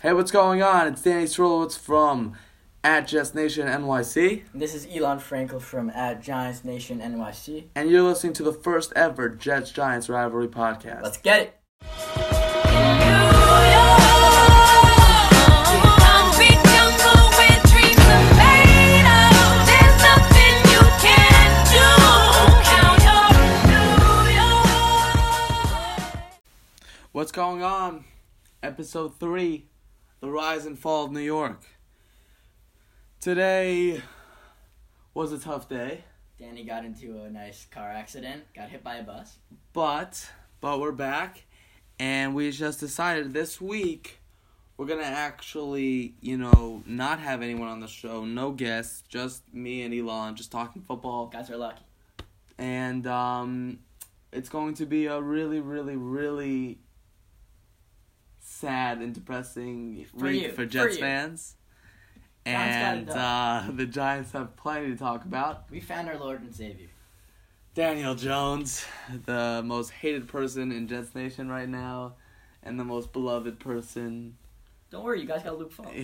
Hey, what's going on? It's Danny Strolowitz from at Jets Nation NYC, This is Elon Frankel from at Giants Nation NYC. and you're listening to the first ever Jets Giants rivalry podcast. Let's get it. What's going on? Episode 3 The Rise and Fall of New York. Today was a tough day, Danny got into a nice car accident, got hit by a bus. but but we're back and we just decided this week we're going to actually, you know, not have anyone on the show, no guests, just me and Elon just talking football. Guys are lucky. and um, it's going to be a really, really, really sad and depressing For week you, for for Jets you. fans. Giants got it And uh, the Giants have plenty to talk about. We found our Lord and Savior. Daniel Jones, the most hated person in Jets Nation right now, and the most beloved person. Don't worry, you guys got Luke Falk.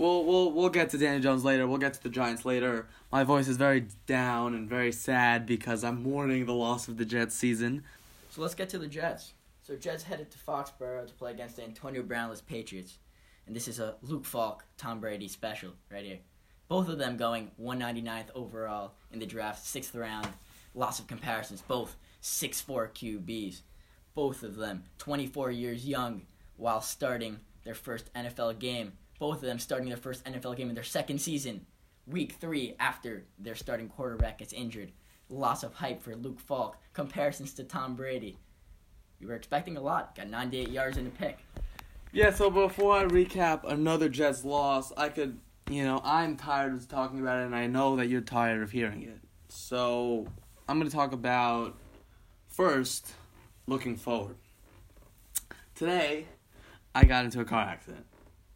We'll we'll we'll get to Daniel Jones later. We'll get to the Giants later. My voice is very down and very sad because I'm mourning the loss of the Jets season. So let's get to the Jets. So Jets headed to Foxborough to play against the Antonio Brownless Patriots. And this is a Luke Falk, Tom Brady special right here. Both of them going 199th overall in the draft, sixth round. Lots of comparisons. Both 6'4 QBs. Both of them 24 years young while starting their first NFL game. Both of them starting their first NFL game in their second season, week three after their starting quarterback gets injured. Lots of hype for Luke Falk. Comparisons to Tom Brady. We were expecting a lot. Got 98 yards in the pick. Yeah, so before I recap another Jets loss, I could, you know, I'm tired of talking about it, and I know that you're tired of hearing it. So I'm going to talk about first looking forward. Today, I got into a car accident,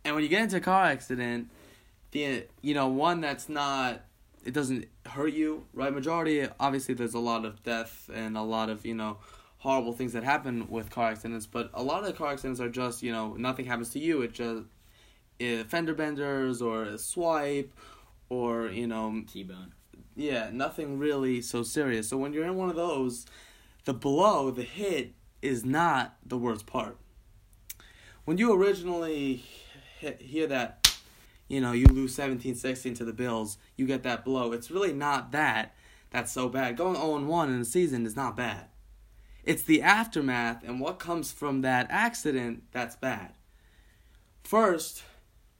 and when you get into a car accident, the you know one that's not it doesn't hurt you, right? Majority, obviously, there's a lot of death and a lot of you know horrible things that happen with car accidents, but a lot of the car accidents are just, you know, nothing happens to you. It just uh, fender benders or a swipe or, you know, T-bone. yeah, nothing really so serious. So when you're in one of those, the blow, the hit is not the worst part. When you originally hit, hear that, you know, you lose 17-16 to the Bills, you get that blow. It's really not that that's so bad. Going 0-1 in a season is not bad. It's the aftermath and what comes from that accident that's bad. First,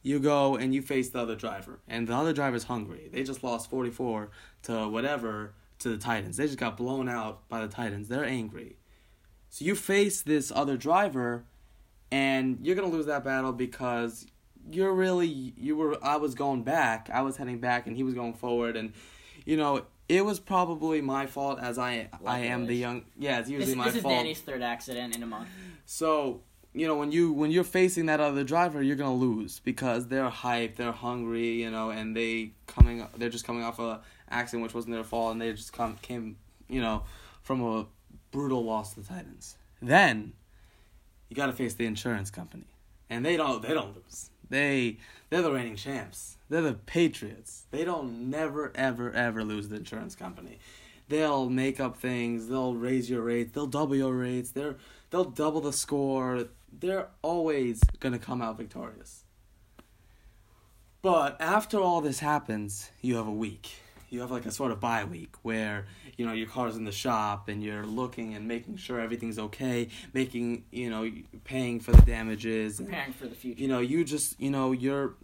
you go and you face the other driver, and the other driver's hungry. They just lost 44 to whatever to the Titans. They just got blown out by the Titans. They're angry. So you face this other driver, and you're gonna lose that battle because you're really you were. I was going back. I was heading back, and he was going forward, and you know it was probably my fault as I I am the young. Yeah, it's usually This, my this is fault. Danny's third accident in a month. So you know when you when you're facing that other driver, you're gonna lose because they're hyped, they're hungry, you know, and they coming they're just coming off a accident which wasn't their fault, and they just come came you know from a brutal loss to the Titans. Then you got to face the insurance company, and they don't they don't lose. They they're the reigning champs. They're the Patriots. They don't never ever ever lose the insurance company. They'll make up things. They'll raise your rates. They'll double your rates. They're they'll double the score. They're always gonna come out victorious. But after all this happens, you have a week. You have like a sort of bye week where you know your car's in the shop and you're looking and making sure everything's okay, making you know paying for the damages. And, Preparing for the future. you know you just you know you're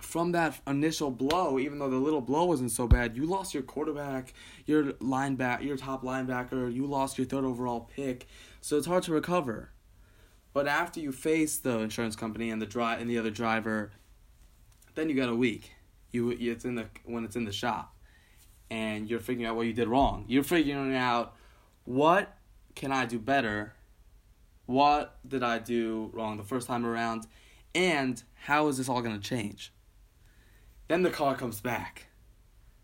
from that initial blow even though the little blow wasn't so bad you lost your quarterback your linebacker your top linebacker you lost your third overall pick so it's hard to recover but after you face the insurance company and the dri- and the other driver then you got a week you it's in the when it's in the shop and you're figuring out what you did wrong you're figuring out what can i do better what did I do wrong the first time around, and how is this all going to change? Then the car comes back.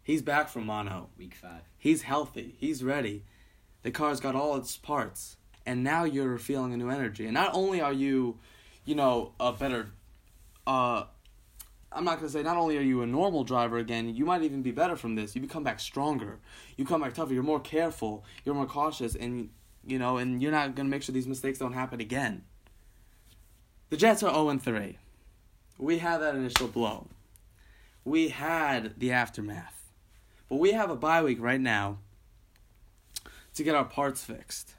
He's back from mono. Week five. He's healthy. He's ready. The car's got all its parts, and now you're feeling a new energy. And not only are you, you know, a better. Uh, I'm not gonna say not only are you a normal driver again, you might even be better from this. You become back stronger. You come back tougher. You're more careful. You're more cautious, and you know, and you're not gonna make sure these mistakes don't happen again. The Jets are 0 3. We had that initial blow. We had the aftermath. But we have a bye week right now to get our parts fixed,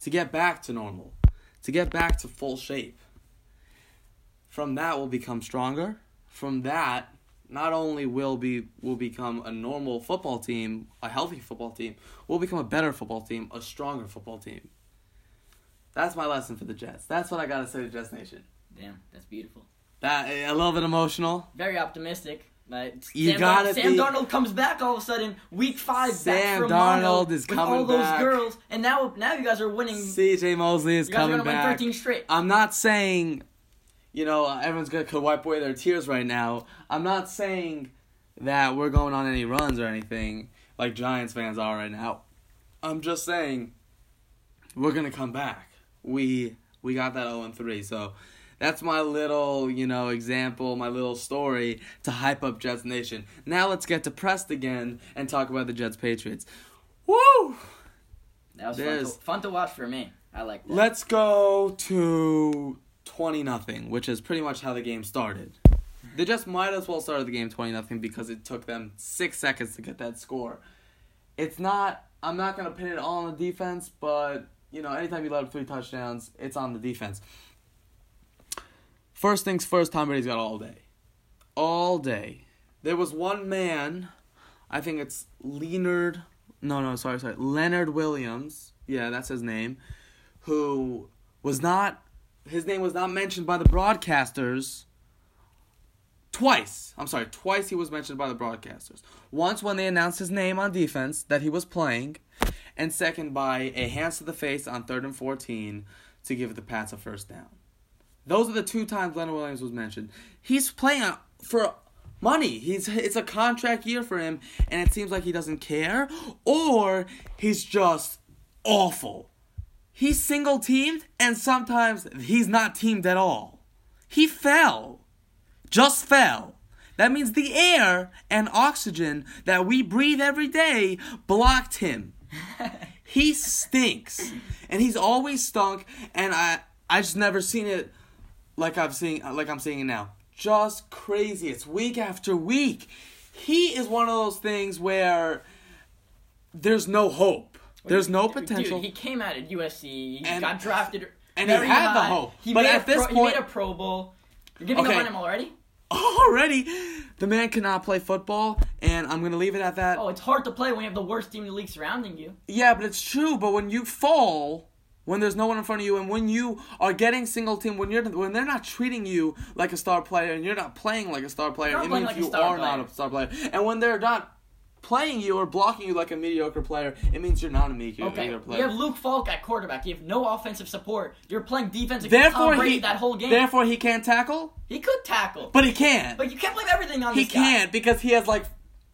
to get back to normal, to get back to full shape. From that, we'll become stronger. From that, not only will be will become a normal football team, a healthy football team, we'll become a better football team, a stronger football team. That's my lesson for the Jets. That's what I gotta say to Jets Nation. Damn, that's beautiful. That eh, a little bit emotional. Very optimistic. But You Sam, gotta Darnold, Sam be- Darnold comes back all of a sudden, week five, back Sam from Darnold is with coming all those back. girls, and now now you guys are winning. CJ Mosley is coming back. 13 straight. I'm not saying, you know, uh, everyone's gonna could wipe away their tears right now. I'm not saying that we're going on any runs or anything like Giants fans are right now. I'm just saying we're gonna come back. We we got that 0 3, so that's my little, you know, example, my little story to hype up Jets Nation. Now let's get depressed again and talk about the Jets Patriots. Woo! That was fun to, fun to watch for me. I like that. Let's go to 20 nothing, which is pretty much how the game started. They just might as well started the game 20 nothing because it took them 6 seconds to get that score. It's not I'm not going to pin it all on the defense, but you know, anytime you let up three touchdowns, it's on the defense. First things first, Tom Brady's got all day. All day. There was one man, I think it's Leonard no, no, sorry, sorry. Leonard Williams. Yeah, that's his name who was not his name was not mentioned by the broadcasters twice. I'm sorry, twice he was mentioned by the broadcasters. Once when they announced his name on defense that he was playing, and second by a hands to the face on 3rd and 14 to give the Pats a first down. Those are the two times Leonard Williams was mentioned. He's playing for money. He's it's a contract year for him and it seems like he doesn't care or he's just awful. He's single teamed and sometimes he's not teamed at all. He fell. Just fell. That means the air and oxygen that we breathe every day blocked him. he stinks. And he's always stunk and I I just never seen it like I've seen like I'm seeing it now. Just crazy. It's week after week. He is one of those things where there's no hope. There's no Dude, potential. Dude, he came out at USC. He And- got drafted. and he very had the hope. He But at a this pro, he made a Pro Bowl. You're giving Okay. up on him already? Already, the man cannot play football, and I'm gonna leave it at that. Oh, it's hard to play when you have the worst team in the league surrounding you. Yeah, but it's true. But when you fall, when there's no one in front of you, and when you are getting single team, when you're when they're not treating you like a star player, and you're not playing like a star player, You're it means like a you are player. not a star player. And when they're not playing you or blocking you like a mediocre player, it means you're not a mediocre Okay, you player. have Luke Falk at quarterback. You have no offensive support. You're playing defense against therefore, Tom Brady he that whole game. therefore he can't tackle, he could tackle, but he can't. but you can't blame everything on he can't because he has like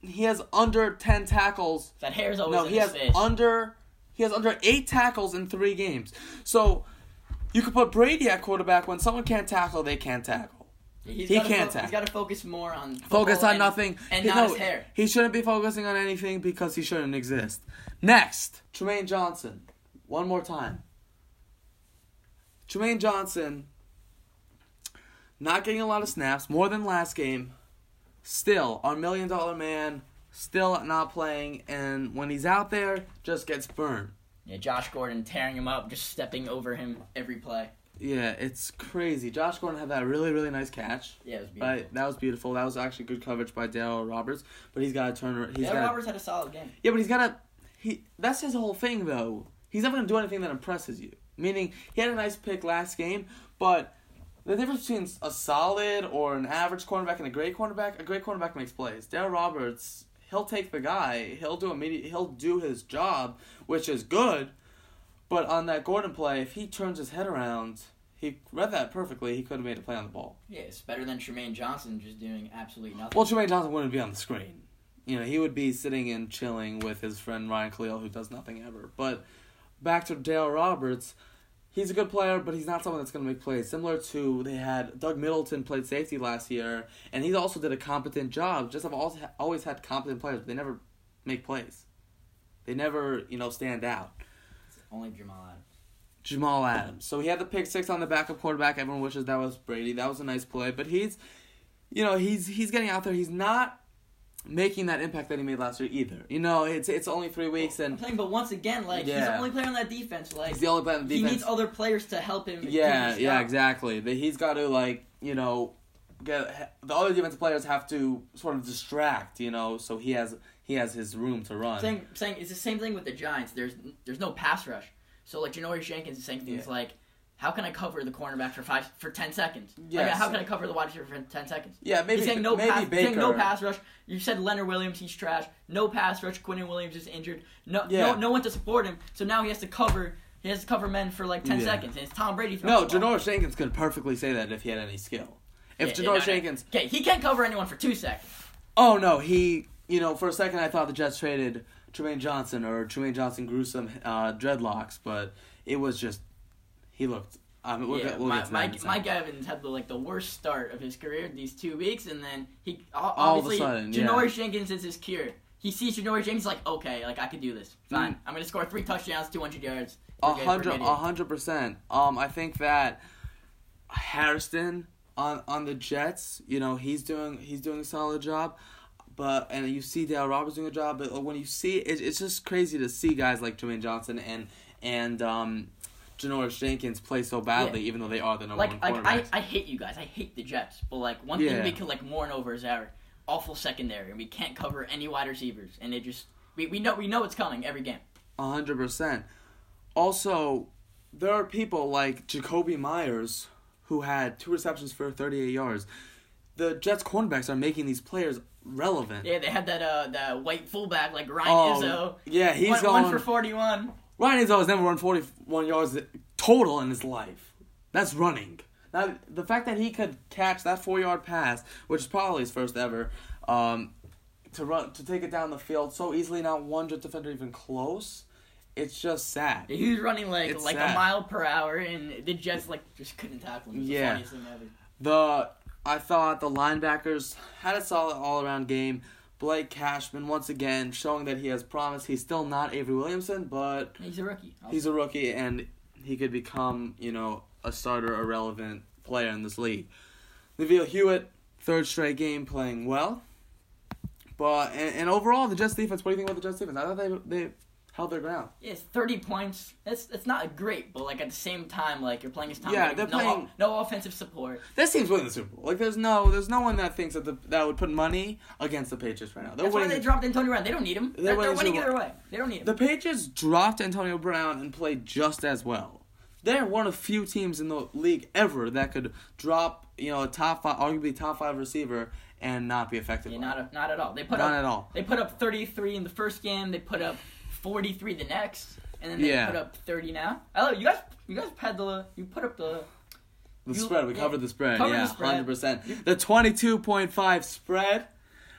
he has under ten tackles That hair's always No, he has face. under he has under eight tackles in three games. So you could put Brady at quarterback when someone can't tackle, they can't tackle. He's he can't fo- He's got to focus more on Focus on and- nothing. and He- not no, his hair. He shouldn't be focusing on anything because he shouldn't exist. Next, Trumaine Johnson. One more time. Trumaine Johnson not getting a lot of snaps, more than last game. Still, our million dollar man, still not playing, and when he's out there, just gets burned. Yeah, Josh Gordon tearing him up, just stepping over him every play. Yeah, it's crazy. Josh Gordon had that really, really nice catch. Yeah, it was beautiful. Right, that was beautiful. That was actually good coverage by Darryl Roberts. But he's got to turn. He's got. Roberts had a solid game. Yeah, but he's got to. He. That's his whole thing, though. He's never gonna do anything that impresses you. Meaning, he had a nice pick last game, but the difference between a solid or an average cornerback and a great cornerback, a great cornerback makes plays. Darryl Roberts, he'll take the guy. He'll do immediate. He'll do his job, which is good. But on that Gordon play, if he turns his head around, he read that perfectly. He could have made a play on the ball. Yeah, it's better than Trumaine Johnson just doing absolutely nothing. Well, Trumaine Johnson wouldn't be on the screen. You know, he would be sitting and chilling with his friend Ryan Kalil, who does nothing ever. But back to Dale Roberts, he's a good player, but he's not someone that's going to make plays. Similar to they had Doug Middleton played safety last year, and he also did a competent job. Just have always always had competent players, but they never make plays. They never, you know, stand out. Only Jamal Adams. Jamal Adams. So he had the pick six on the backup quarterback. Everyone wishes that was Brady. That was a nice play, but he's, you know, he's he's getting out there. He's not making that impact that he made last year either. You know, it's it's only three weeks I'm and saying, but once again, like he's the only player on that defense. Like he's the only player on the he needs other players to help him. yeah, yeah, exactly. But he's got to like, you know, get the other defensive players have to sort of distract, you know, so he has he has his room to run. saying saying it's the same thing with the Giants. There's there's no pass rush. So like Janoris Jenkins is saying things Yeah. like, "How can I cover the cornerback for five for ten seconds? Like, how can I cover the wide receiver for ten seconds?" yeah, maybe he's saying no maybe pass. Baker. Saying no pass rush. You said Leonard Williams, he's trash. No pass rush. Quinnen Williams is injured. No, Yeah. no, no one to support him. So now he has to cover. He has to cover men for like ten Yeah. seconds, and it's Tom Brady. No. Janoris Jenkins could perfectly say that if he had any skill. If Yeah, yeah, Janoris no, no. Jenkins Okay, he can't cover anyone for two seconds. Oh no, he. You know, for a second I thought the Jets traded Trumaine Johnson or Trumaine Johnson grew some uh, dreadlocks, but it was just he looked. Um, we'll yeah, get, we'll my, get to that Mike, in a second. Mike Evans had the like the worst start of his career these two weeks, and then he o- All of a obviously sudden, yeah. Janoris Jenkins is his cure. He sees Janoris Jenkins like, okay, like I could do this. Fine, Mm. I'm gonna score three touchdowns, 200 yards. A We're good, we're hundred, a hundred percent. Um, I think that Harrison on on the Jets, you know, he's doing he's doing a solid job. But and you see Dale Roberts doing a job, but when you see it, it's just crazy to see guys like Trumaine Johnson and and um, Janoris Jenkins play so badly, even though they are the number Like, one like I. I hate you guys. I hate the Jets. But like one Yeah. thing we can like mourn over is our awful secondary, and we can't cover any wide receivers, and it just we, we know we know it's coming every game. A hundred percent. Also, there are people like Jakobi Meyers who had two receptions for 38 yards. The Jets cornerbacks are making these players relevant. Yeah, they had that uh that white fullback like Ryan Oh, Izzo. yeah, he's one, going. one for 41. Ryan Izzo has never run 41 yards total in his life. That's running. Now, the fact that he could catch that four yard pass, which is probably his first ever, um, to run to take it down the field so easily, not one Jet defender even close. It's just sad. He was running like It's like sad. a mile per hour, and the Jets like just couldn't tackle him. It was Yeah. the funniest thing ever. The I thought the linebackers had a solid all around game. Blake Cashman once again showing that he has promise. He's still not Avery Williamson, but He's a rookie. he's a rookie and he could become, you know, a starter, a relevant player in this league. Neville Hewitt, third straight game playing well. But and, and overall the Jets defense, what do you think about the Jets defense? I thought they they held their ground. Yeah, it's 30 points. It's it's not great, but like at the same time, like you're playing as Tom Yeah, Brady they're no, playing- no offensive support. This team's winning the Super Bowl. Like there's no there's no one that thinks that the that would put money against the Patriots right now. They're That's why they dropped Antonio Brown. They don't need him. They're They're, they're, winning winning either way. They don't need him. The Patriots dropped Antonio Brown and played just as well. They're one of few teams in the league ever that could drop, you know, a top five, arguably top five receiver and not be effective. yeah, not a, not at all. They put Not up at all. they put up 33 in the first game. They put up 43 the next, and then they Yeah. put up 30 now. Oh, you guys you guys had the you put up the The You- spread, we yeah. covered the spread. Covered the yeah, hundred percent. The twenty-two point five spread,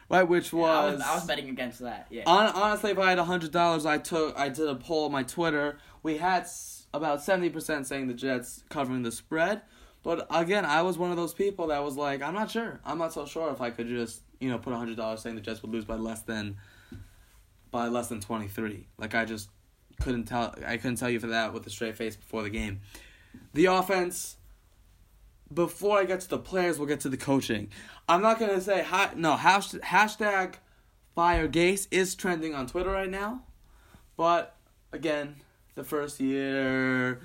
right? Which I was, was I was betting against that. Yeah. Hon- honestly, if I had hundred dollars, I took. I did a poll on my Twitter. We had about seventy percent saying the Jets covering the spread, but again, I was one of those people that was like, I'm not sure. I'm not so sure if I could just you know put hundred dollars saying the Jets would lose by less than by less than twenty three. Like I just couldn't tell. I couldn't tell you for that with a straight face before the game. The offense. Before I get to the players, we'll get to the coaching. I'm not gonna say hi, no hash, hashtag fire Gase is trending on Twitter right now, but again, the first year,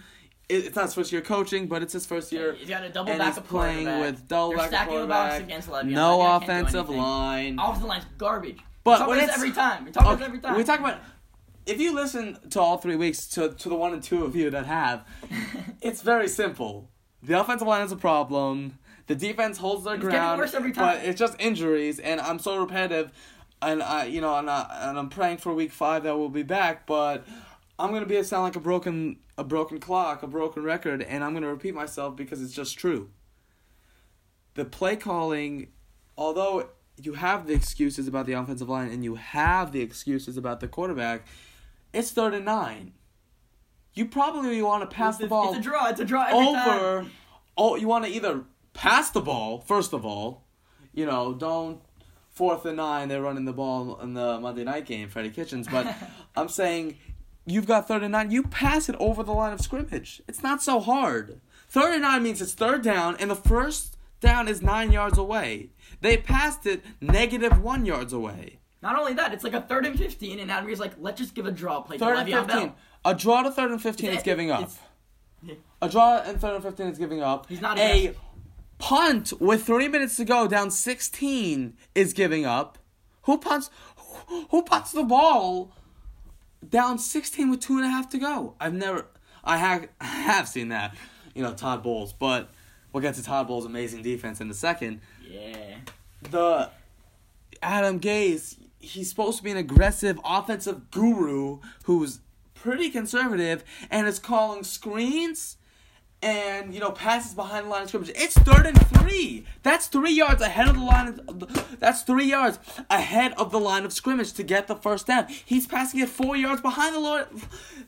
it's not his first year coaching, but it's his first year, He's got a double and he's backup playing quarterback. with double They're backup stacking the box against Le'Veon. no offensive line. Offensive line's garbage. But we talk about this every time. We talk about this every time. We talk about if you listen to all three weeks to to the one and two of you that have, it's very simple. The offensive line is a problem. The defense holds their It's getting ground, worse every time. but it's just injuries, and I'm so repetitive, and I, you know, and, I, and I'm praying for week five that we'll be back, but I'm gonna be a sound like a broken a broken clock, a broken record, and I'm gonna repeat myself because it's just true. The play calling, although you have the excuses about the offensive line and you have the excuses about the quarterback, it's third and nine. you probably want to pass It's, the ball It's a draw. It's a draw every time. over. Oh, you want to either pass the ball first of all, you know, don't fourth and nine. They're running the ball in the Monday night game, Freddie Kitchens. But I'm saying, you've got third and nine. You pass it over the line of scrimmage. It's not so hard. Third and nine means it's third down, and the first down is nine yards away. They passed it negative one yards away. Not only that, it's like a third and fifteen, and Admiral's like, let's just give a draw play Third to and Le'Veon fifteen. Bell. A draw to third and fifteen It's- is giving up. yeah. A draw and third and fifteen is giving up. He's not a aggressive. punt with three minutes to go, down sixteen, is giving up. Who punts? Who, who punts the ball down sixteen with two and a half to go? I've never. I have I have seen that. You know Todd Bowles, but we'll get to Todd Bowles' amazing defense in a second. Yeah. The Adam Gase, he's supposed to be an aggressive offensive guru who's pretty conservative and is calling screens and you know passes behind the line of scrimmage. It's third and three. That's three yards ahead of the line. Of, that's three yards ahead of the line of scrimmage to get the first down. He's passing it four yards behind the line,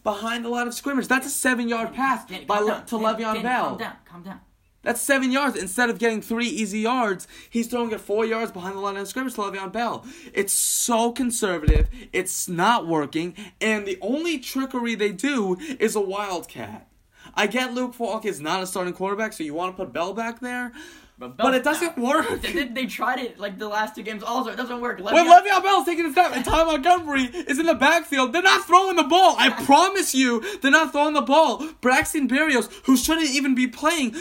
behind the line of scrimmage. That's a seven-yard pass Danny, by down. to Danny, Le'Veon Danny, Bell. Calm down. Calm down. That's seven yards. Instead of getting three easy yards, he's throwing it four yards behind the line of scrimmage to Le'Veon Bell. It's so conservative. It's not working. And the only trickery they do is a wildcat. I get Luke Falk is not a starting quarterback, so you want to put Bell back there. But Bell's it doesn't work. They, they, tried it like the last two games. Also, it doesn't work. When Le'Veon- Le'Veon Bell's taking a snap and Ty Montgomery is in the backfield, they're not throwing the ball. I promise you, they're not throwing the ball. Braxton Berrios, who shouldn't even be playing,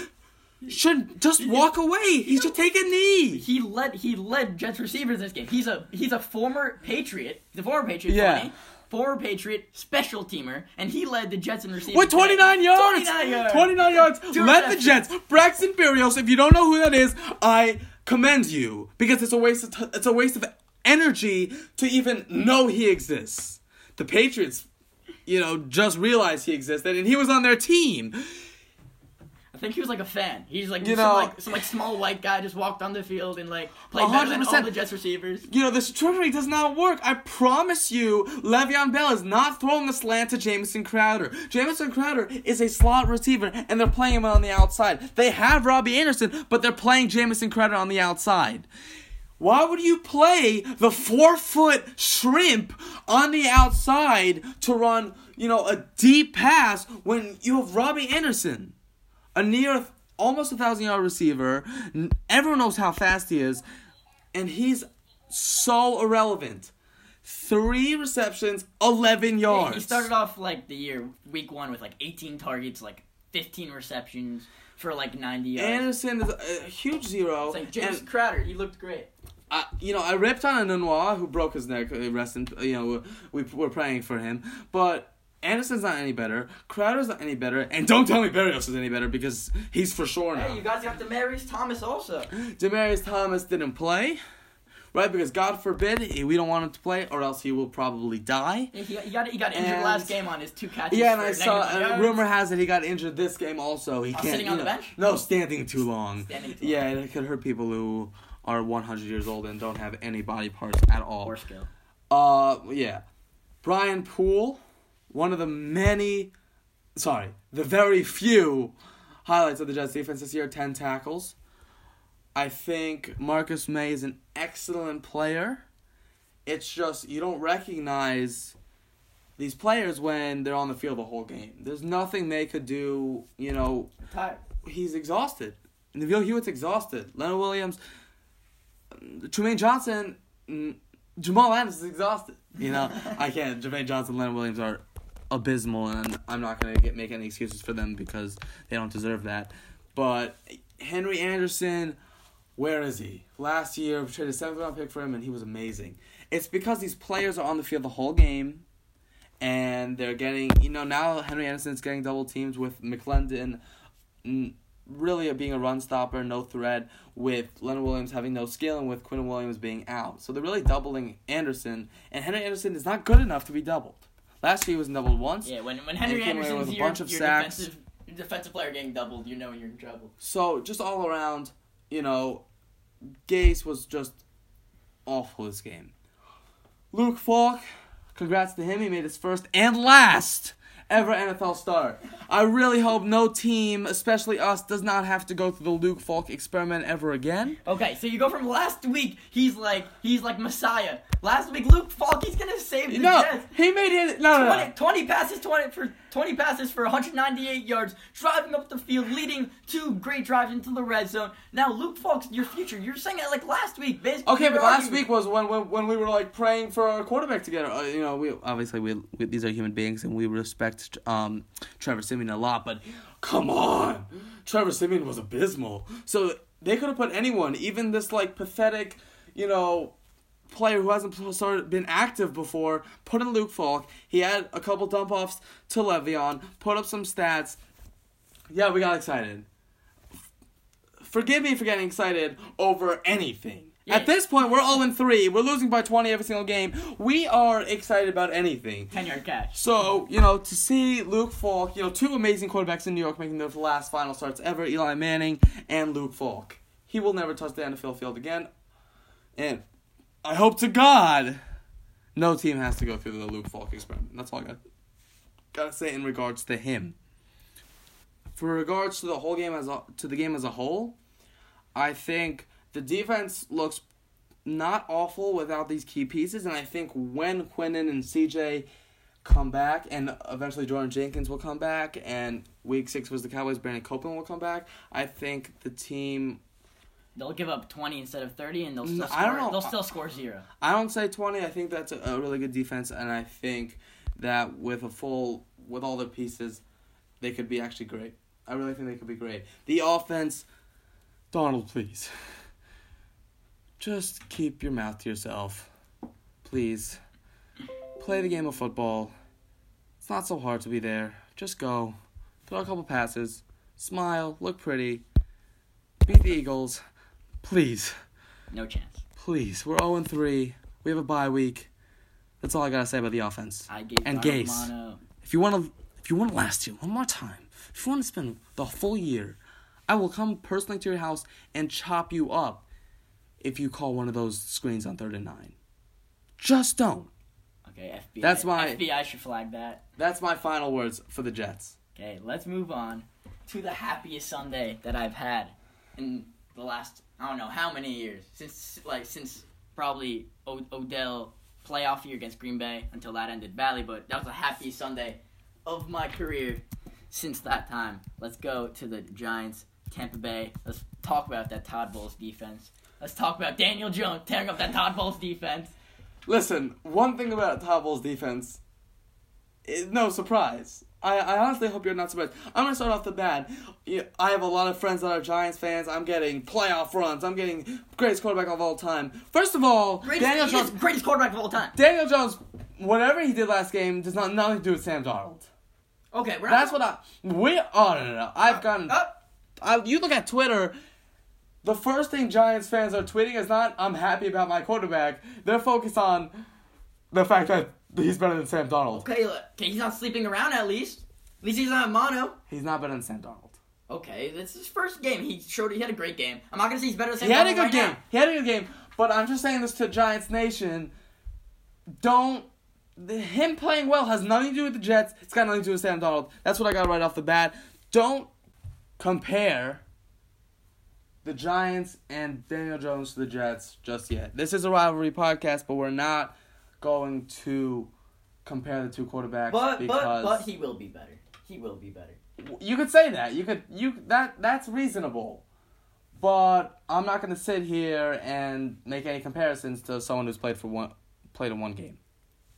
should just walk away. He should take a knee. he led he led Jets receivers in this game. He's a he's a former Patriot. He's a former Patriot. Yeah. funny. Former Patriot, special teamer, and he led the Jets in receiving. With 29 yards! 29 yards! 29 yards! Two Let the. Jets. Braxton Berrios, if you don't know who that is, I commend you. Because it's a waste of, t- it's a waste of energy to even know he exists. The Patriots, you know, just realized he existed and he was on their team. I think he was like a fan. He's like You some know- like some like small white guy just walked on the field and like played better than all 100%. the Jets receivers. You know, this trickery does not work. I promise you, Le'Veon Bell is not throwing a slant to Jamison Crowder. Jamison Crowder is a slot receiver, and they're playing him on the outside. They have Robbie Anderson, but they're playing Jamison Crowder on the outside. Why would you play the four foot shrimp on the outside to run, you know, a deep pass when you have Robbie Anderson? A near almost a thousand yard receiver. Everyone knows how fast he is, and he's so irrelevant. Three receptions, 11 yards. He started off like the year week one with like 18 targets, like 15 receptions for like 90 yards. Anderson is a, huge zero. it's like Jamison Crowder, he looked great. I, you know, I ripped on Enunwa, who broke his neck. uh, Rest in, you know, we we're praying for him. But Anderson's not any better. Crowder's not any better. And don't tell me Berrios is any better because he's for sure now. Hey, you guys got Demaryius Thomas also. Demaryius Thomas didn't play, right? Because God forbid we don't want him to play, or else he will probably die. He, he got he got injured And- last game on his two catches. Yeah, and I saw. And rumor has it he got injured this game also. He Oh, can't. sitting on the bench? No, standing too long. Standing too yeah, it could hurt people who are 100 years old and don't have any body parts at all. Or skill. Uh, yeah. Brian Poole, one of the many, sorry, the very few highlights of the Jets defense this year 10 tackles. I think Marcus Maye is an excellent player. It's just you don't recognize these players when they're on the field the whole game. There's nothing they could do, you know, Tired. he's exhausted. Neville Hewitt's exhausted. Leonard Williams, Trumaine Johnson, mm, Jamal Adams is exhausted. You know, I can't. Jermaine Johnson, Leonard Williams are abysmal, and I'm not gonna get make any excuses for them because they don't deserve that. But Henry Anderson, where is he? Last year, we traded a seventh round pick for him, and he was amazing. It's because these players are on the field the whole game, and they're getting. You know, now Henry Anderson's getting double teams with McLendon. Really being a run stopper, no threat, with Leonard Williams having no skill and with Quinn Williams being out. So they're really doubling Anderson, and Henry Anderson is not good enough to be doubled. Last year he was doubled once. Yeah, when when Henry And Anderson's with a your, bunch of your sacks. defensive defensive player getting doubled, you know you're in trouble. So just all around, you know, Gase was just awful this game. Luke Falk, congrats to him. He made his first and last ever NFL star. I really hope no team, especially us, does not have to go through the Luke Falk experiment ever again. Okay, so you go from last week, he's like he's like Messiah. Last week, Luke Falk, he's gonna save the No, Jets. he made it. No, no, 20, no. 20 passes, 20 for 20 passes for 198 yards, driving up the field, leading two great drives into the red zone. Now, Luke Falk's your future. You're saying it like last week, basically. Okay, but last arguing- week was when, when when we were like praying for our quarterback together. Uh, you know, we obviously we, we these are human beings and we respect um Trevor Siemian a lot, but come on, Trevor Siemian was abysmal. So they could have put anyone, even this like pathetic, you know, player who hasn't started been active before. Put in Luke Falk. He had a couple dump offs to Le'Veon. Put up some stats. Yeah, we got excited. Forgive me for getting excited over anything. Yeah. At this point, we're 0 3. We're losing by 20 every single game. We are excited about anything. 10 yard catch. So, you know, to see Luke Falk, you know, two amazing quarterbacks in New York making their last final starts ever, Eli Manning and Luke Falk. He will never touch the NFL field again. And I hope to God no team has to go through the Luke Falk experiment. That's all I got gotta say in regards to him. For regards to the whole game as a, to the game as a whole, I think the defense looks not awful without these key pieces, and I think when Quinnen and CJ come back, and eventually Jordan Jenkins will come back, and Week Six was the Cowboys, Brandon Copeland will come back. I think the team. They'll give up 20 instead of 30, and they'll No, still score, I don't know. They'll still score zero. I don't say twenty. I think that's a, a really good defense, and I think that with a full with all the pieces, they could be actually great. I really think they could be great. The offense, Darnold, please, just keep your mouth to yourself, please. Play the game of football. It's not so hard to be there. Just go, throw a couple passes, smile, look pretty, beat the Eagles, please. No chance. Please, we're 0 3. We have a bye week. That's all I gotta say about the offense. I gave And Gase. If you wanna, if you wanna last you one more time, if you wanna spend the full year, I will come personally to your house and chop you up. If you call one of those screens on third and nine, just don't. Okay, FBI. That's my- FBI should flag that. That's my final words for the Jets. Okay, let's move on to the happiest Sunday that I've had in the last I don't know how many years since like since probably o- Odell playoff year against Green Bay until that ended badly, but that was the happiest Sunday of my career since that time. Let's go to the Giants, Tampa Bay. Let's talk about that Todd Bowles defense. Let's talk about Daniel Jones tearing up that Todd Bowles defense. Listen, one thing about Todd Bowles' defense, is no surprise. I, I honestly hope you're not surprised. I'm gonna start off the bat. I have a lot of friends that are Giants fans. I'm getting playoff runs. I'm getting greatest quarterback of all time. First of all, Greatest, Daniel Jones. greatest quarterback of all time. Daniel Jones, whatever he did last game, does not nothing to do with Sam Darnold. Okay, we're That's what I. We. Oh no no no! I've gotten. Uh, I, you look at Twitter. The first thing Giants fans are tweeting is not "I'm happy about my quarterback." They're focused on the fact that he's better than Sam Darnold. Okay, look, okay, he's not sleeping around at least. At least he's not a mono. He's not better than Sam Darnold. Okay, this is his first game. He showed he had a great game. I'm not gonna say he's better than Sam Darnold. He had a good right game. now. He had a good game. But I'm just saying this to Giants Nation. Don't. the- Him playing well has nothing to do with the Jets. It's got nothing to do with Sam Darnold. That's what I got right off the bat. Don't compare the Giants and Daniel Jones to the Jets just yet. This is a rivalry podcast, but we're not going to compare the two quarterbacks But because but but he will be better. He will be better. you could say that. You could you that that's reasonable. But I'm not going to sit here and make any comparisons to someone who's played for one played in one game.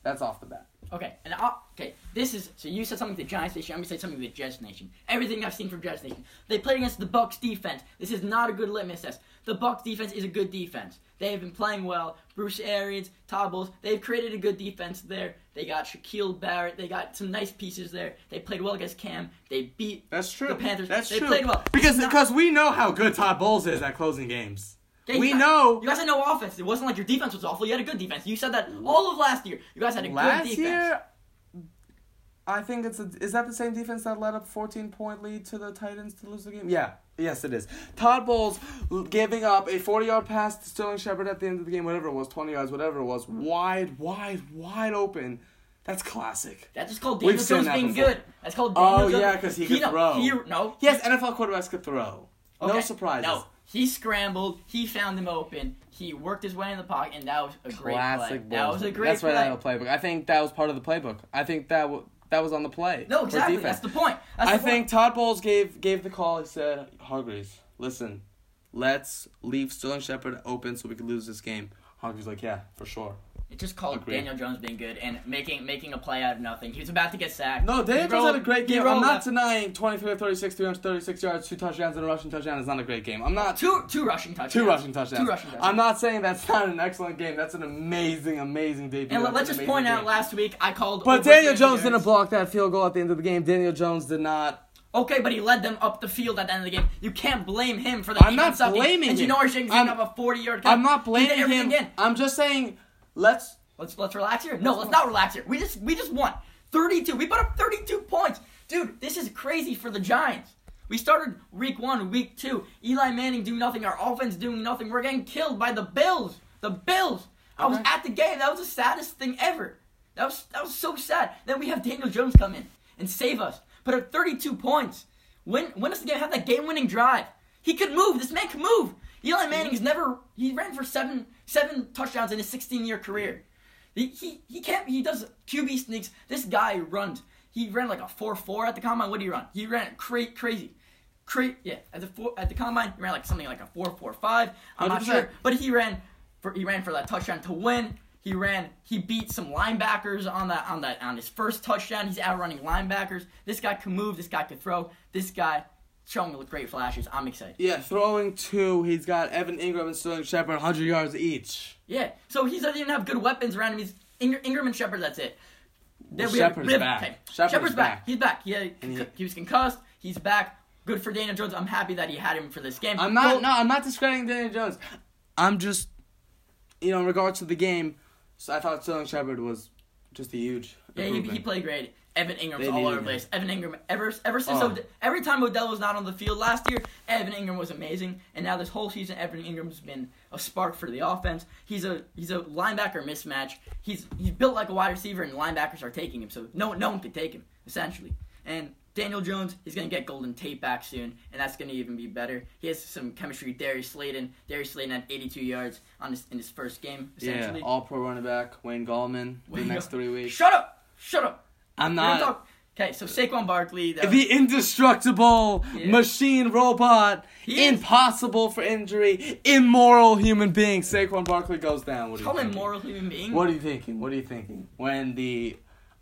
That's off the bat. Okay, and i okay, this is so you said something to Giants Nation. I'm gonna say something to Jets Nation. Everything I've seen from Jets Nation, they played against the Bucks defense. This is not a good litmus test. The Bucks defense is a good defense. They have been playing well. Bruce Arians, Todd Bowles, they've created a good defense there. They got Shaquil Barrett. They got some nice pieces there. They played well against Cam. They beat That's true. The Panthers. That's they true. played well. Because not- because we know how good Todd Bowles is at closing games. You we guys- know You guys had no offense. It wasn't like your defense was awful. You had a good defense. You said that mm. all of last year. You guys had a last good defense. year. I think it's a, is that the same defense that led up 14 point lead to the Titans to lose the game? Yeah, yes it is. Todd Bowles giving up a 40 yard pass to Sterling Shepard at the end of the game, whatever it was, 20 yards, whatever it was, mm. wide, wide, wide open That's classic. That's just called Daniel Jones being before. good. That's called Daniel Oh, Jones. yeah, 'cause he could no, throw. He, no. Yes, NFL quarterbacks could throw. No surprises. No, he scrambled. He found him open. He worked his way in the pocket, and that was a great Classic play. That was a great That's play. right out of the playbook. I think that was part of the playbook. I think that w- that was on the play. No, exactly. That's the point. That's I the think point. Todd Bowles gave gave the call. He said, "Hargreaves, listen, let's leave Sterling Shepard open so we could lose this game." Hargreaves like, "Yeah, for sure." It's just called Agreed. Daniel Jones being good and making making a play out of nothing. He was about to get sacked. No, Daniel Jones had a great game. I'm not denying 23 of 36, 336 yards, two touchdowns, and a rushing touchdown is not a great game. I'm not two two rushing touchdowns. two rushing touchdowns. Two rushing touchdowns. I'm not saying that's not an excellent game. That's an amazing, amazing debut. and let's just point amazing out last week I called. But over Daniel 300 Jones didn't block that field goal at the end of the game. Daniel Jones did not. Okay, but he led them up the field at the end of the game. You can't blame him for that. I'm not defense sucking. blaming And him. Janoris Jenkins I'm- up a 40 yard. I'm not blaming he did everything him. Again. I'm just saying, let's. Let's let's relax here. No, let's not relax here. We just we just won 32. We put up 32 points, dude. This is crazy for the Giants. We started week one, week two. Eli Manning doing nothing. Our offense doing nothing. We're getting killed by the Bills. The Bills. I was at the game. That was the saddest thing ever. That was that was so sad. Then we have Daniel Jones come in and save us. Put up 32 points. Win win us the game. Have that game winning drive. He could move. This man can move. Eli Manning's never. He ran for seven seven touchdowns in his 16 year career. He, he he can't. He does QB sneaks. This guy runs. He ran like a four four at the combine. What did he run? He ran cra- crazy, cra- Yeah, at the four, at the combine, he ran like something like a 4 4 5. I'm not 100%. sure, but he ran for he ran for that touchdown to win. He ran. He beat some linebackers on that on that on his first touchdown. He's outrunning linebackers. This guy can move. This guy can throw. This guy showing with great flashes. I'm excited. Yeah, throwing two. He's got Evan Engram and Sterling Shepard, 100 yards each. Yeah. So he doesn't even have good weapons around him. He's Engram, Engram and Shepard. That's it. Well, we Shepard's have- back. okay, Shepard's Shepard's back. back. He's back. He, he, he- was concussed. He's back. Good for Daniel Jones. I'm happy that he had him for this game. I'm not. Gold- No, I'm not discrediting Daniel Jones. I'm just, you know, in regards to the game, so I thought Sterling Shepard was just a huge. Yeah, he, he played great. Evan Engram's all over the place. Evan Engram, ever ever since Oh. Od- every time Odell was not on the field last year, Evan Engram was amazing. And now this whole season, Evan Engram's been a spark for the offense. He's a he's a linebacker mismatch. He's he's built like a wide receiver, and linebackers are taking him. So no no one could take him essentially. And Daniel Jones is gonna get Golden Tate back soon, and that's gonna even be better. He has some chemistry. with Darius Slayton. Darius Slayton had 82 yards on his, in his first game. Yeah, all pro running back Wayne Gallman the next three weeks. Shut up! Shut up! I'm not Okay, so Saquon Barkley. that- the indestructible Yeah. machine robot, He is. impossible for injury, immoral human being. Saquon Barkley goes down. What do you Call him thinking? moral human being. What are you thinking? What are you thinking? When the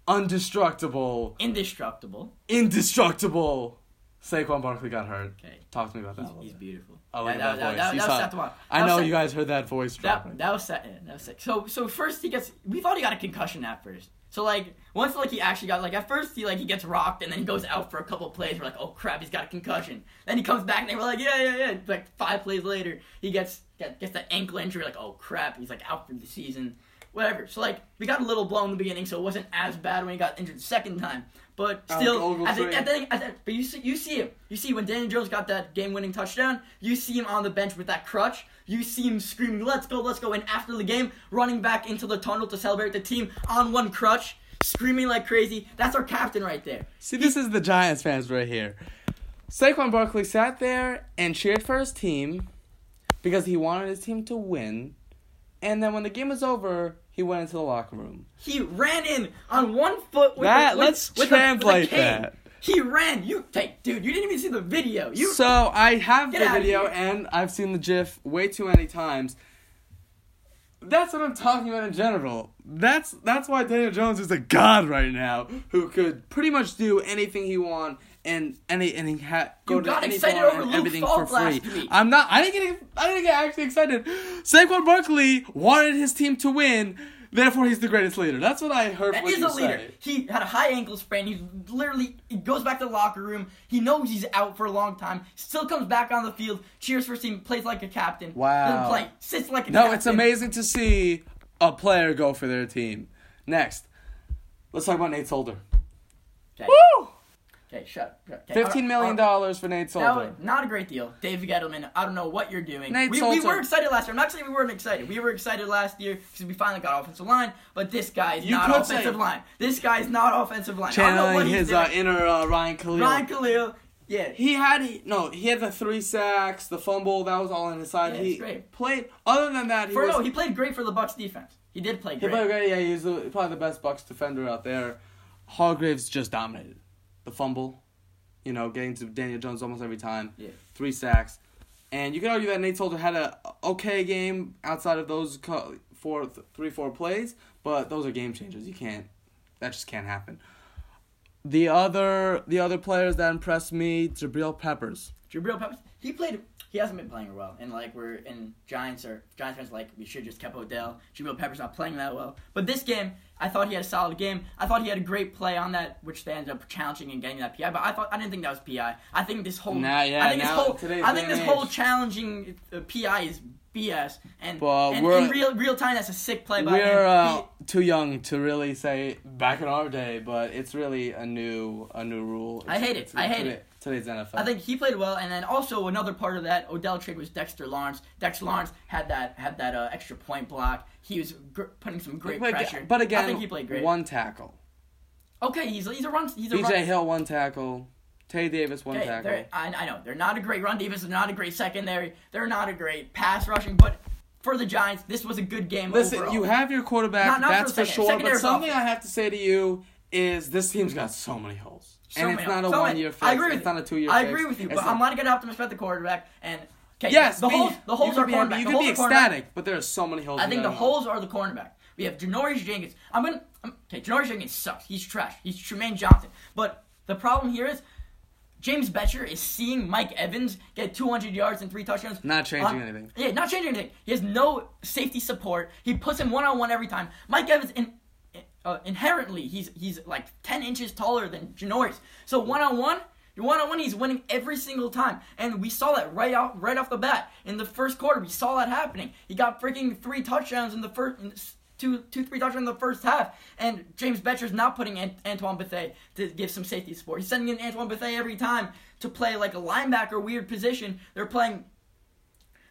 undestructible, Indestructible. indestructible Saquon Barkley got hurt. Okay. Talk to me about that. He's, a he's bit. beautiful. Oh, look at that, that that, voice. that, that was it. set to. I know you guys heard that voice dropping. That, that was set. that was sick. So so first he gets. We thought he got a concussion at first. So like once like he actually got like at first he like he gets rocked and then he goes out for a couple plays. We're like oh crap he's got a concussion. Then he comes back and they were like yeah yeah yeah. Like five plays later he gets gets that ankle injury. Like oh crap he's like out for the season. Whatever. So like we got a little blow in the beginning, so it wasn't as bad when he got injured the second time. But still, at the, at the, at the, but you see, you see him. You see when Daniel Jones got that game-winning touchdown. You see him on the bench with that crutch. You see him screaming, "Let's go, let's go!" And after the game, running back into the tunnel to celebrate the team on one crutch, screaming like crazy. That's our captain right there. See, this is the Giants fans right here. Saquon Barkley sat there and cheered for his team because he wanted his team to win. And then when the game was over, he went into the locker room. He ran in on one foot. With That- the, with, let's with the- with the translate cane. that. He ran. You, hey, dude, you didn't even see the video. You So I have the video and I've seen the GIF way too many times. That's what I'm talking about in general. That's that's why Daniel Jones is a god right now, who could pretty much do anything he want and any and he ha- go You to any bar and everything for free. I'm not. I didn't get. I didn't get actually excited. Saquon Barkley wanted his team to win, therefore he's the greatest leader. That's what I heard. That is a leader. say. He had a high ankle sprain. He's literally he goes back to the locker room. He knows he's out for a long time. Still comes back on the field, cheers for team, plays like a captain. Wow. Doesn't play, sits like a No, captain. it's amazing to see a player go for their team. Next, let's talk about Nate Solder. Okay. Okay, shut. shut. Okay, Fifteen million dollars for Nate Solder. not a great deal. David Gettleman, I don't know what you're doing. Nate we, we were excited last year. I'm not saying we weren't excited. We were excited last year because we finally got offensive line, but this guy is You not say- offensive line. This guy is not offensive line. I know what Channeling his uh, inner uh, Ryan Kalil. Ryan Kalil, yeah. He had no, he had the three sacks, the fumble. That was all on his side. Yeah, he great. played. Other than that, he For was. no, he played great for the Bucks defense. He did play great. he played great. Yeah, he was the, probably the best Bucks defender out there. Hargreaves just dominated the fumble. You know, getting to Daniel Jones almost every time. Yeah. Three sacks, and you could argue that Nate Solder had a okay game outside of those four, th- three, four plays, but those are game changers. You can't. That just can't happen. The other, the other players that impressed me, Jabril Peppers. Jabril Peppers, he played. He hasn't been playing well, and like we're in Giants or Giants fans like we should just kept Odell. Jabril Peppers not playing that well, but this game I thought he had a solid game. I thought he had a great play on that, which they ended up challenging and getting that PI. But I thought I didn't think that was PI. I think this whole Nah, yeah, I think this whole I think this whole challenging uh, PI is BS. And, But and in real real time, that's a sick play by We're him. uh, too young to really say back in our day, but it's really a new a new rule. I hate it. I hate it. Today's NFL. I think he played well, and then also another part of that Odell trade was Dexter Lawrence. Dexter Lawrence had that had that uh, extra point block. He was gr- putting some great played- pressure. But again, I think he played great. one tackle. Okay, he's he's a run. He's a BJ run. Hill one tackle. Tae Davis one Okay, tackle. I, I know they're not a great run defense. They're not a great secondary. They're not a great pass rushing. But for the Giants, this was a good game. Listen, overall. you have your quarterback, Not- not that's for for sure. secondary But something. I have to say to you is this team's got so many holes. So and it's not a so one year fix. I agree with it's not a two year fix. I agree with you, but not- I'm not gonna optimistic about the quarterback. And okay, Yes, the holes the holes are be cornerback. You could be holes are cornerback. ecstatic, but there are so many holes. I think the holes are the cornerback. We have Janoris Jenkins. I'm gonna I'm, okay. Janoris Jenkins sucks. He's trash. He's Trumaine Johnson. But the problem here is James Bettcher is seeing Mike Evans get 200 yards and three touchdowns. Not changing on- anything. Yeah, not changing anything. He has no safety support. He puts him one on one every time. Mike Evans in, uh, inherently he's he's like 10 inches taller than Janoris. So one on one. One on one, he's winning every single time, and we saw that right out, right off the bat in the first quarter. We saw that happening. He got freaking three touchdowns in the first, in two, two, three touchdowns in the first half, and James Bettcher's not putting Ant- Antoine Bethea to give some safety support. He's sending in Antoine Bethea every time to play like a linebacker, weird position. They're playing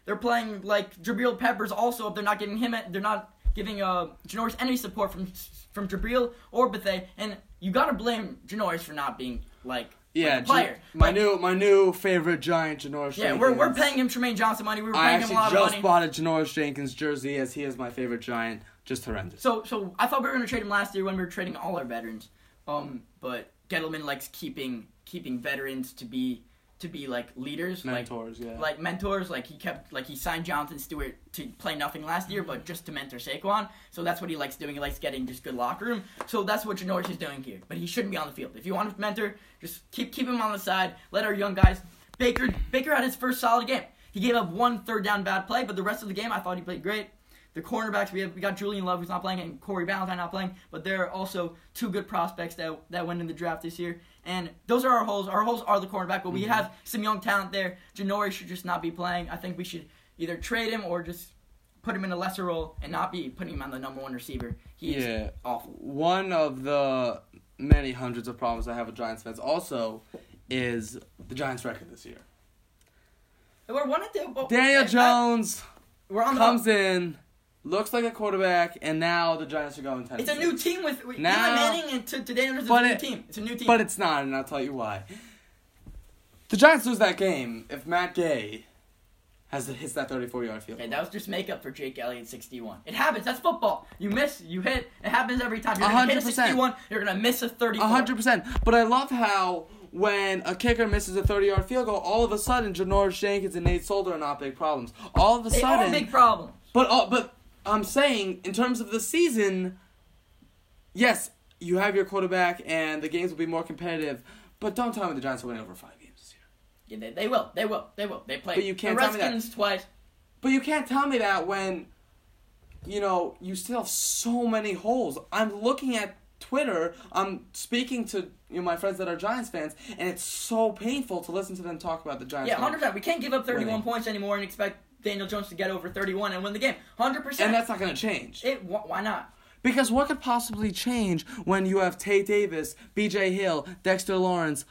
they're playing like Jabril Peppers also if they're not getting him they're not giving uh Janoris any support from from Jabril or Bethea and you gotta blame Janoris for not being like Yeah, like player. J- my Like, new my new favorite Giant, Janoris. yeah, we're, we're paying him Trumaine Johnson money. We were I paying him a lot of just money. bought a Janoris Jenkins jersey as he is my favorite Giant. Just horrendous. So so I thought we were gonna trade him last year when we were trading all our veterans. Um, but Gettleman likes keeping keeping veterans to be to be like leaders, like Mentors, yeah. like mentors. Like he kept, like he signed Jonathan Stewart to play nothing last year, but just to mentor Saquon. So that's what he likes doing. He likes getting just good locker room. So that's what Janoris is doing here. But he shouldn't be on the field. If you want to mentor, just keep keep him on the side. Let our young guys. Baker Baker had his first solid game. He gave up one third down bad play, but the rest of the game I thought he played great. The cornerbacks we have, we got Julian Love who's not playing and Corey Ballentine not playing, but there are also two good prospects that that went in the draft this year. And those are our holes. Our holes are the cornerback, but we mm-hmm. have some young talent there. Janori should just not be playing. I think we should either trade him or just put him in a lesser role and not be putting him on the number one receiver. He is Yeah. awful. One of the many hundreds of problems I have with Giants fans also is the Giants' record this year. We're one the well, Daniel Jones We're on the comes in, looks like a quarterback, and now the Giants are going ten. It's a new team with, with Now- Eli Manning and to, to Daniel It's a new it- team. It's a new team. But it's not, and I'll tell you why. The Giants lose that game if Matt Gay has hits that 34 yard field. Okay, that was just makeup for Jake Elliott 61. It happens. That's football. You miss, you hit. It happens every time. You're gonna hit a 61. You're gonna miss a 34. A hundred percent. But I love how when a kicker misses a thirty-yard field goal, all of a sudden Janoris Jenkins and Nate Solder are not big problems. All of a They sudden, are big problems. but uh, but I'm saying in terms of the season, yes, you have your quarterback and the games will be more competitive. But don't tell me the Giants will win over five games this year. Yeah, they, they will. They will. They will. They play But you can't the tell me that. Redskins twice. But you can't tell me that when, you know, you still have so many holes. I'm looking at Twitter. I'm speaking to you know my friends that are Giants fans, and it's so painful to listen to them talk about the Giants. Yeah, 100. percent We can't give up 31 Winning. points anymore and expect Daniel Jones to get over 31 and win the game. 100%. And that's not going to change. It. wh- Why not? Because what could possibly change when you have Tae Davis, B.J. Hill, Dexter Lawrence,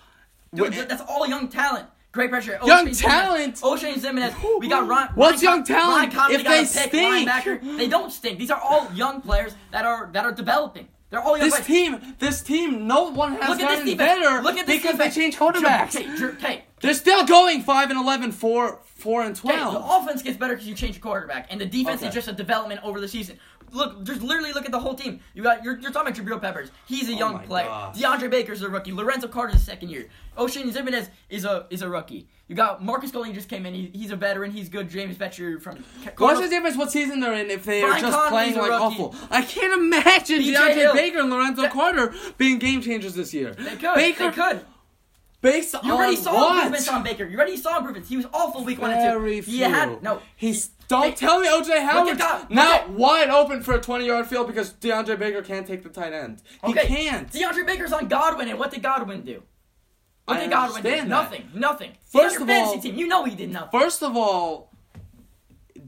Dude, Wh- that's all young talent. Great pressure. Young Oshane Ximines- talent? Oshane Ximines. We got Ron. What's Ryan young talent Ryan if they pick, stink? Linebacker. They don't stink. These are all young players that are that are developing. They're all young This players. team, this team, no one has Look at this gotten better Look at this because defense. they changed quarterbacks. Drew- okay. They're still going five and 11, 4, 4 and Okay, the offense gets better because you change your quarterback, and the defense Okay. is just a development over the season. Look, just literally look at the whole team. You got you're, you're talking about Jabril Peppers. He's a oh young Oh my player. gosh. DeAndre Baker's a rookie. Lorenzo Carter's a second year. Oshane Ximines is a is a rookie. You got Marcus Golden just came in. He, he's a veteran. He's good. James Bettcher from. What's the difference what season they're in if they are just Conley's playing like awful? I can't imagine BJ DeAndre Hill. Baker and Lorenzo Yeah. Carter being game changers this year. They could. Baker, They could. Based You already saw what? improvements on Baker. You already saw improvements. He was awful week one and two. few. He had no. He's he- don't tell me OJ Howard not wide open for a twenty yard field because DeAndre Baker can't take the tight end. He Okay, can't. DeAndre Baker's on Godwin, and what did Godwin do? What I did Godwin do? that. Nothing. Nothing. First of fantasy all- team. You know he did nothing. First of all,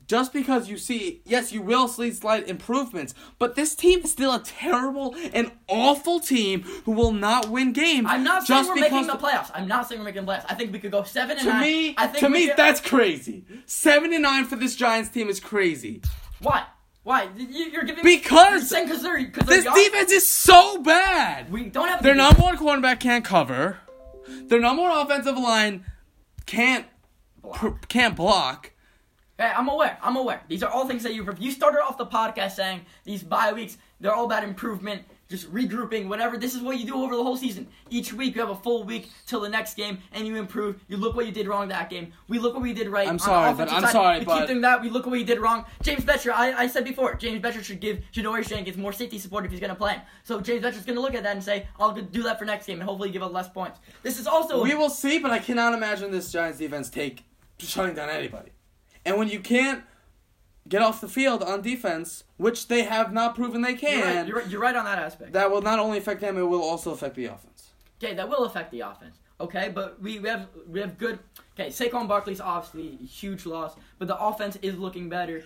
just because you see, yes, you will see slight improvements, but this team is still a terrible and awful team who will not win games. I'm not saying we're making the playoffs. I'm not saying we're making the playoffs. I think we could go seven and To nine. me, I think to me, could- that's crazy. Seven and nine for this Giants team is crazy why? Why? You- You're giving me Because you're because they're they're this defense is so bad. We don't have Their the number one cornerback can't cover. Their number one offensive line can't pr- can't block. Hey, I'm aware. I'm aware. These are all things that you've. you started off the podcast saying these bye weeks they're all about improvement, just regrouping, whatever. This is what you do over the whole season. Each week you have a full week till the next game, and you improve. You look what you did wrong that game. We look what we did right. I'm sorry, but I'm side. sorry, We but- keep doing that. We look what we did wrong. James Bettcher, I, I said before, James Bettcher should give Janoris Jenkins more safety support if he's going to play him. So James Bettcher's going to look at that and say, I'll do that for next game, and hopefully give up less points. This is also We will see, but I cannot imagine this Giants defense take shutting down anybody. And when you can't get off the field on defense, which they have not proven they You're can, right, you're, right- you're right on that aspect. that will not only affect them, it will also affect the offense. Okay, that will affect the offense. Okay, but we, we have we have good. Okay, Saquon Barkley's obviously a huge loss, but the offense is looking better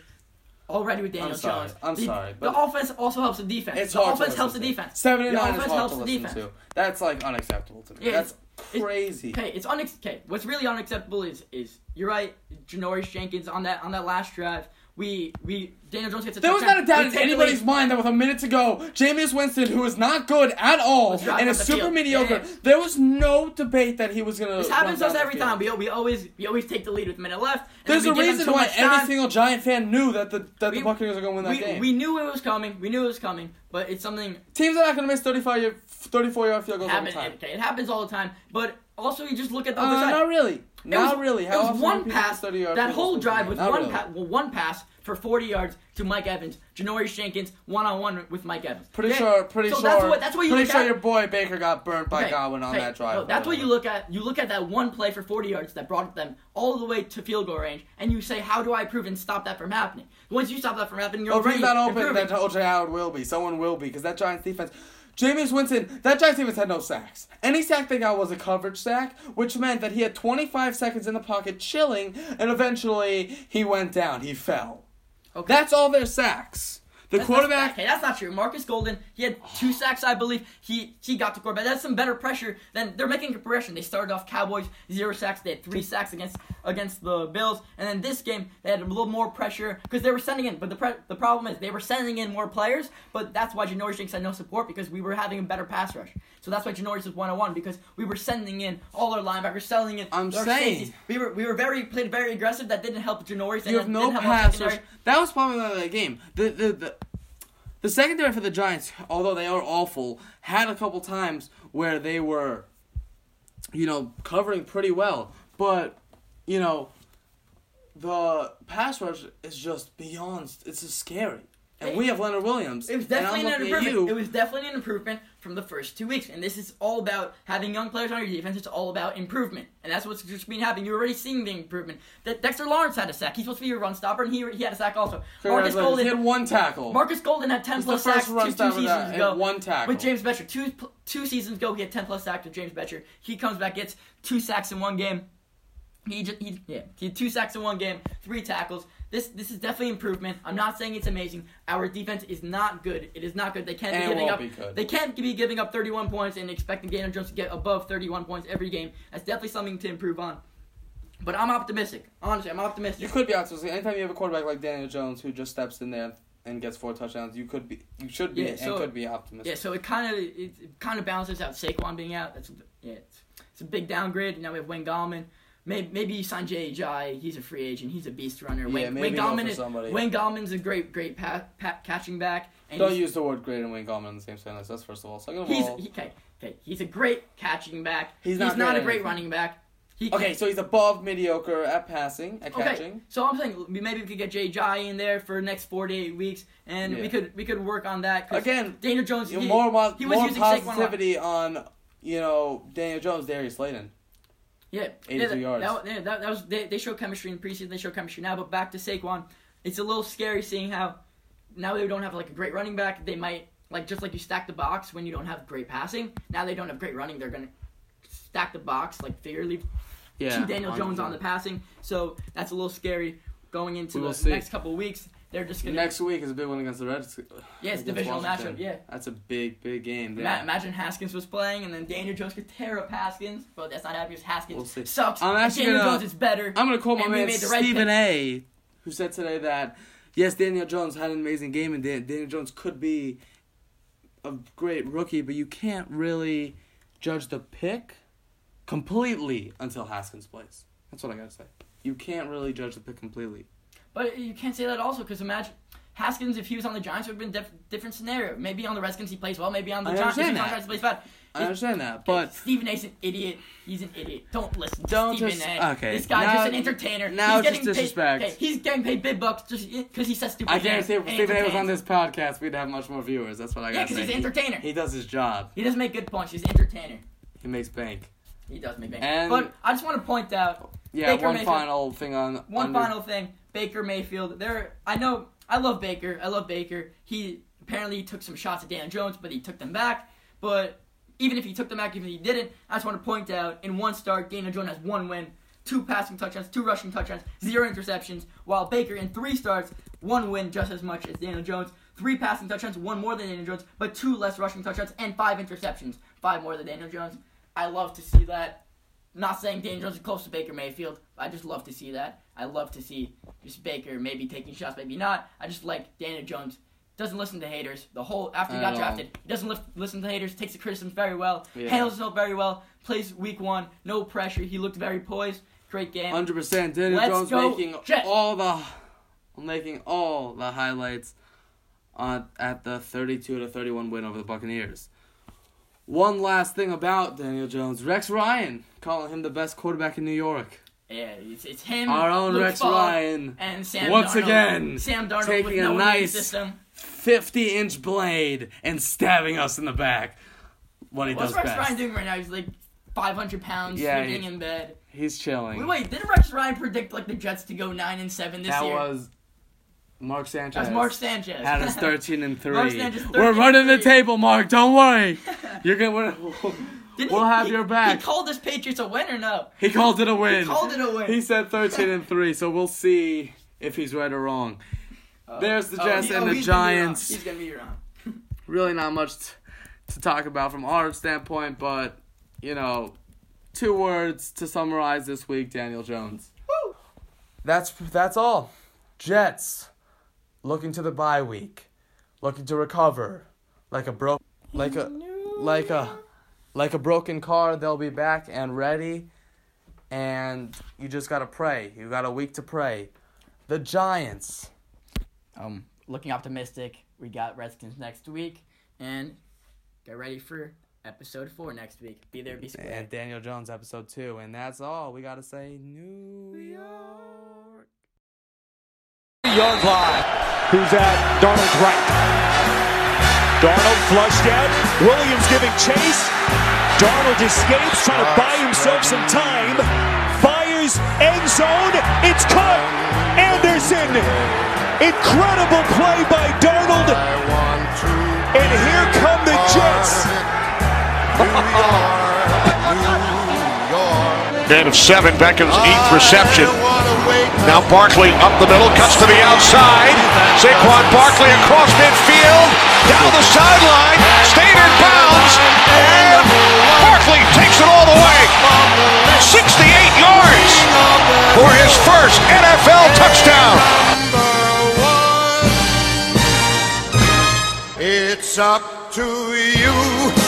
already with Daniel I'm sorry, Jones. I'm the, sorry, The offense also helps the defense. It's the offense helps the to. defense. Seven and the nine is offense hard helps to the defense. to. That's like unacceptable to me. Yeah, That's it's- crazy. Okay, it's unex- okay. What's really unacceptable is is you're right, Janoris Jenkins on that on that last drive. We we Daniel Jones gets a There was touchdown. not a doubt in anybody's mind that with a minute to go, Jameis Winston, who is not good at all Was driving and up is the super field. mediocre, Yeah, there was no debate that he was gonna. This happens to us every time. We, we always we always take the lead with a minute left. and There's then a we give them reason too why much every time. single Giant fan knew that the that We- the Buccaneers are gonna win that we, game. we knew it was coming. We knew it was coming, but it's something Teams are not gonna miss 35 yard, 34 yard field goals every happen. time. Okay, it happens all the time. But also, you just look at the Uh, other side. not really. It Not was- really. How it was one pass. 30 yard That whole drive was one really. pass. Well, one pass for 40 yards to Mike Evans. Janoris Jenkins one on one with Mike Evans. Pretty Okay? sure. Pretty so sure. That's what, that's what you pretty look sure at. your boy Baker got burnt by Okay, Godwin on okay, that drive. no, that's what you look at. You look at that one play for 40 yards that brought them all the way to field goal range, and you say, "How do I prove and stop that from happening?" Once you stop that from happening, you're Well, already not open, improving. then OJ Howard will be. Someone will be because that Giants defense. Jameis Winston, that Giants defense had no sacks. Any sack they got was a coverage sack, which meant that he had 25 seconds in the pocket chilling, and eventually he went down. He fell. Okay. That's all their sacks. The That's- quarterback. That's, okay, that's not true. Marcus Golden, he had two sacks, I believe. He he got the quarterback. That's some better pressure than they're making a progression. They started off Cowboys zero sacks. They had three sacks against against the Bills, and then this game they had a little more pressure because they were sending in. But the pre- the problem is they were sending in more players. But that's why Janoris Jenkins had no support because we were having a better pass rush. So that's why Janoris was one on one because we were sending in all our linebackers, selling in. I'm saying. safeties. we were we were very played very aggressive. That didn't help Janoris. and You have no didn't help our pass rush. That was probably the game. The the the. The secondary for the Giants, although they are awful, had a couple times where they were, you know, covering pretty well. But, you know, the pass rush is just beyond. It's just scary. And we have Leonard Williams. It was definitely an improvement. you. It was definitely an improvement from the first two weeks, and this is all about having young players on your defense. It's all about improvement, and that's what's just been happening. You're already seeing the improvement. That Dexter Lawrence had a sack. He's supposed to be your run stopper, and he he had a sack also. Marcus Congratulations. He Golden. had one tackle. Marcus Golden had 10 He's plus sacks two, two seasons that ago. one tackle. With James Bettcher. Two, two seasons ago, he had 10 plus sacks with James Bettcher. He comes back, gets two sacks in one game. He, just, he yeah he had two sacks in one game, three tackles. This this is definitely improvement. I'm not saying it's amazing. Our defense is not good. It is not good. They can't And be giving up. be. They can't be giving up 31 points and expecting Daniel Jones to get above 31 points every game. That's definitely something to improve on. But I'm optimistic. Honestly, I'm optimistic. You could be optimistic. Anytime you have a quarterback like Daniel Jones who just steps in there and gets four touchdowns, you could be, you should be, Yeah, so- and could be optimistic. Yeah, so it kind of it, it kind of balances out Saquon being out. That's yeah, it's, it's a big downgrade. Now we have Wayne Gallman. Maybe maybe you sign Jay Ajayi. He's a free agent. He's a beast runner. Yeah, Wayne, Wayne Gallman is somebody. Wayne Gallman's a great great pa- pa- catching back. And Don't use the word great and Wayne Gallman in the same sentence. That's first of all. Second of he's all, he, okay okay. He's a great catching back. He's He's not not, a at great running back. He okay, can't- so he's above mediocre at passing, at Okay, catching. so I'm saying maybe we could get Jay Ajayi in there for the next four to eight weeks, and Yeah. we could we could work on that. Again, Daniel Jones, he, more he was more using Saquon a lot. positivity on you know Daniel Jones, Darius Slayton. Yeah, 82 yeah, that, yards. That, yeah, that, that was they, they show chemistry in preseason. They show chemistry now, but back to Saquon, it's a little scary seeing how now they don't have like a great running back. They might like just like you stack the box when you don't have great passing. Now they don't have great running. They're gonna stack the box like figuratively Yeah, to Daniel Jones on the passing. So that's a little scary going into the see. next couple of weeks. They're just gonna Next week is a big one against the Reds. yeah, it's divisional Washington. matchup. Yeah. That's a big, big game. Ma- Imagine Haskins was playing, and then Daniel Jones could tear up Haskins, but that's not happening because Haskins We'll see. sucks. I'm actually Daniel gonna- Jones is better. I'm gonna quote my man right Stephen pick. A, who said today that yes, Daniel Jones had an amazing game, and Dan- Daniel Jones could be a great rookie, but you can't really judge the pick completely until Haskins plays. That's what I gotta say. You can't really judge the pick completely. But you can't say that also because imagine Haskins, if he was on the Giants, would have been diff- different scenario. Maybe on the Redskins he plays well. Maybe on the Giants, if understand he's on the that. Giants he plays bad. I understand that, but Stephen A's an idiot. He's an idiot. Don't listen to Don't Stephen just- A. okay, This guy's now- just an entertainer. now he's just getting disrespect. Paid, okay, he's getting paid big bucks just because he says stupid I guarantee if Stephen A was on this podcast, we'd have much more viewers. That's what I Yeah, gotta because he's an entertainer. He does his job. He doesn't make good points. He's an entertainer. He makes bank. He does make bank. And- but I just want to point out Yeah, Baker one Mayfield- final thing on One under- final thing, Baker Mayfield. There, I know, I love Baker. I love Baker. He apparently he took some shots at Dan Jones, but he took them back. But even if he took them back, even if he didn't, I just want to point out in one start, Daniel Jones has one win, two passing touchdowns, two rushing touchdowns, zero interceptions. While Baker in three starts, one win just as much as Daniel Jones, three passing touchdowns, one more than Daniel Jones, but two less rushing touchdowns and five interceptions, five more than Daniel Jones. I love to see that. Not saying Daniel Jones is close to Baker Mayfield. I just love to see that. I love to see just Baker maybe taking shots, maybe not. I just like Daniel Jones doesn't listen to haters. The whole after he got drafted, he doesn't listen to haters. Takes the criticisms very well. Yeah. Handles himself very well. Plays week one, no pressure. He looked very poised. Great game. Hundred percent. Daniel Let's Jones go, making Jets. all the making all the highlights on at the thirty-two to thirty-one win over the Buccaneers. One last thing about Daniel Jones, Rex Ryan calling him the best quarterback in New York. yeah, it's, it's him. Our own Luke Rex Falk, Ryan, and Sam once Darnold. again, Sam Darnold taking with a no immune nice- fifty-inch blade and stabbing us in the back. What he What's does Rex best. Ryan doing right now? He's like 500 pounds, Yeah, sleeping he- in bed. He's chilling. Wait, wait, didn't Rex Ryan predict like the Jets to go nine and seven this that year? was Mark Sanchez. That's Mark Sanchez. had us 13 and 3. Mark Sanchez, 13 We're running the table, Mark. Don't worry. You're going to We'll have he- your back. He called this Patriots a win or no? He called it a win. He called it a win. He said 13 and 3, so we'll see if he's right or wrong. Oh. There's the Oh, Jets he- and oh, the. Giants. He's gonna be wrong. Really not much t- to talk about from our standpoint, but you know, two words to summarize this week, Daniel Jones. Woo! That's that's all. Jets looking to the bye week, looking to recover, like a broke, like a, like a, like a broken car. They'll be back and ready, and you just gotta pray. You got a week to pray. The Giants. Um, looking optimistic. We got Redskins next week, and get ready for episode four next week. Be there, be square. And Daniel Jones episode two, and that's all we gotta say. New York. Yard line. Who's at Darnold's right? Darnold flushed out. Williams giving chase. Darnold escapes, trying to buy himself some time. Fires end zone. It's caught. Anderson. Incredible play by Darnold. And here come the Jets. Man of seven, Beckham's eighth reception. Now Barkley up the middle, cuts to the outside. Saquon Barkley across midfield, down the sideline, stayed in bounds, and Barkley takes it all the way. 68 yards for his first NFL touchdown. It's up to you.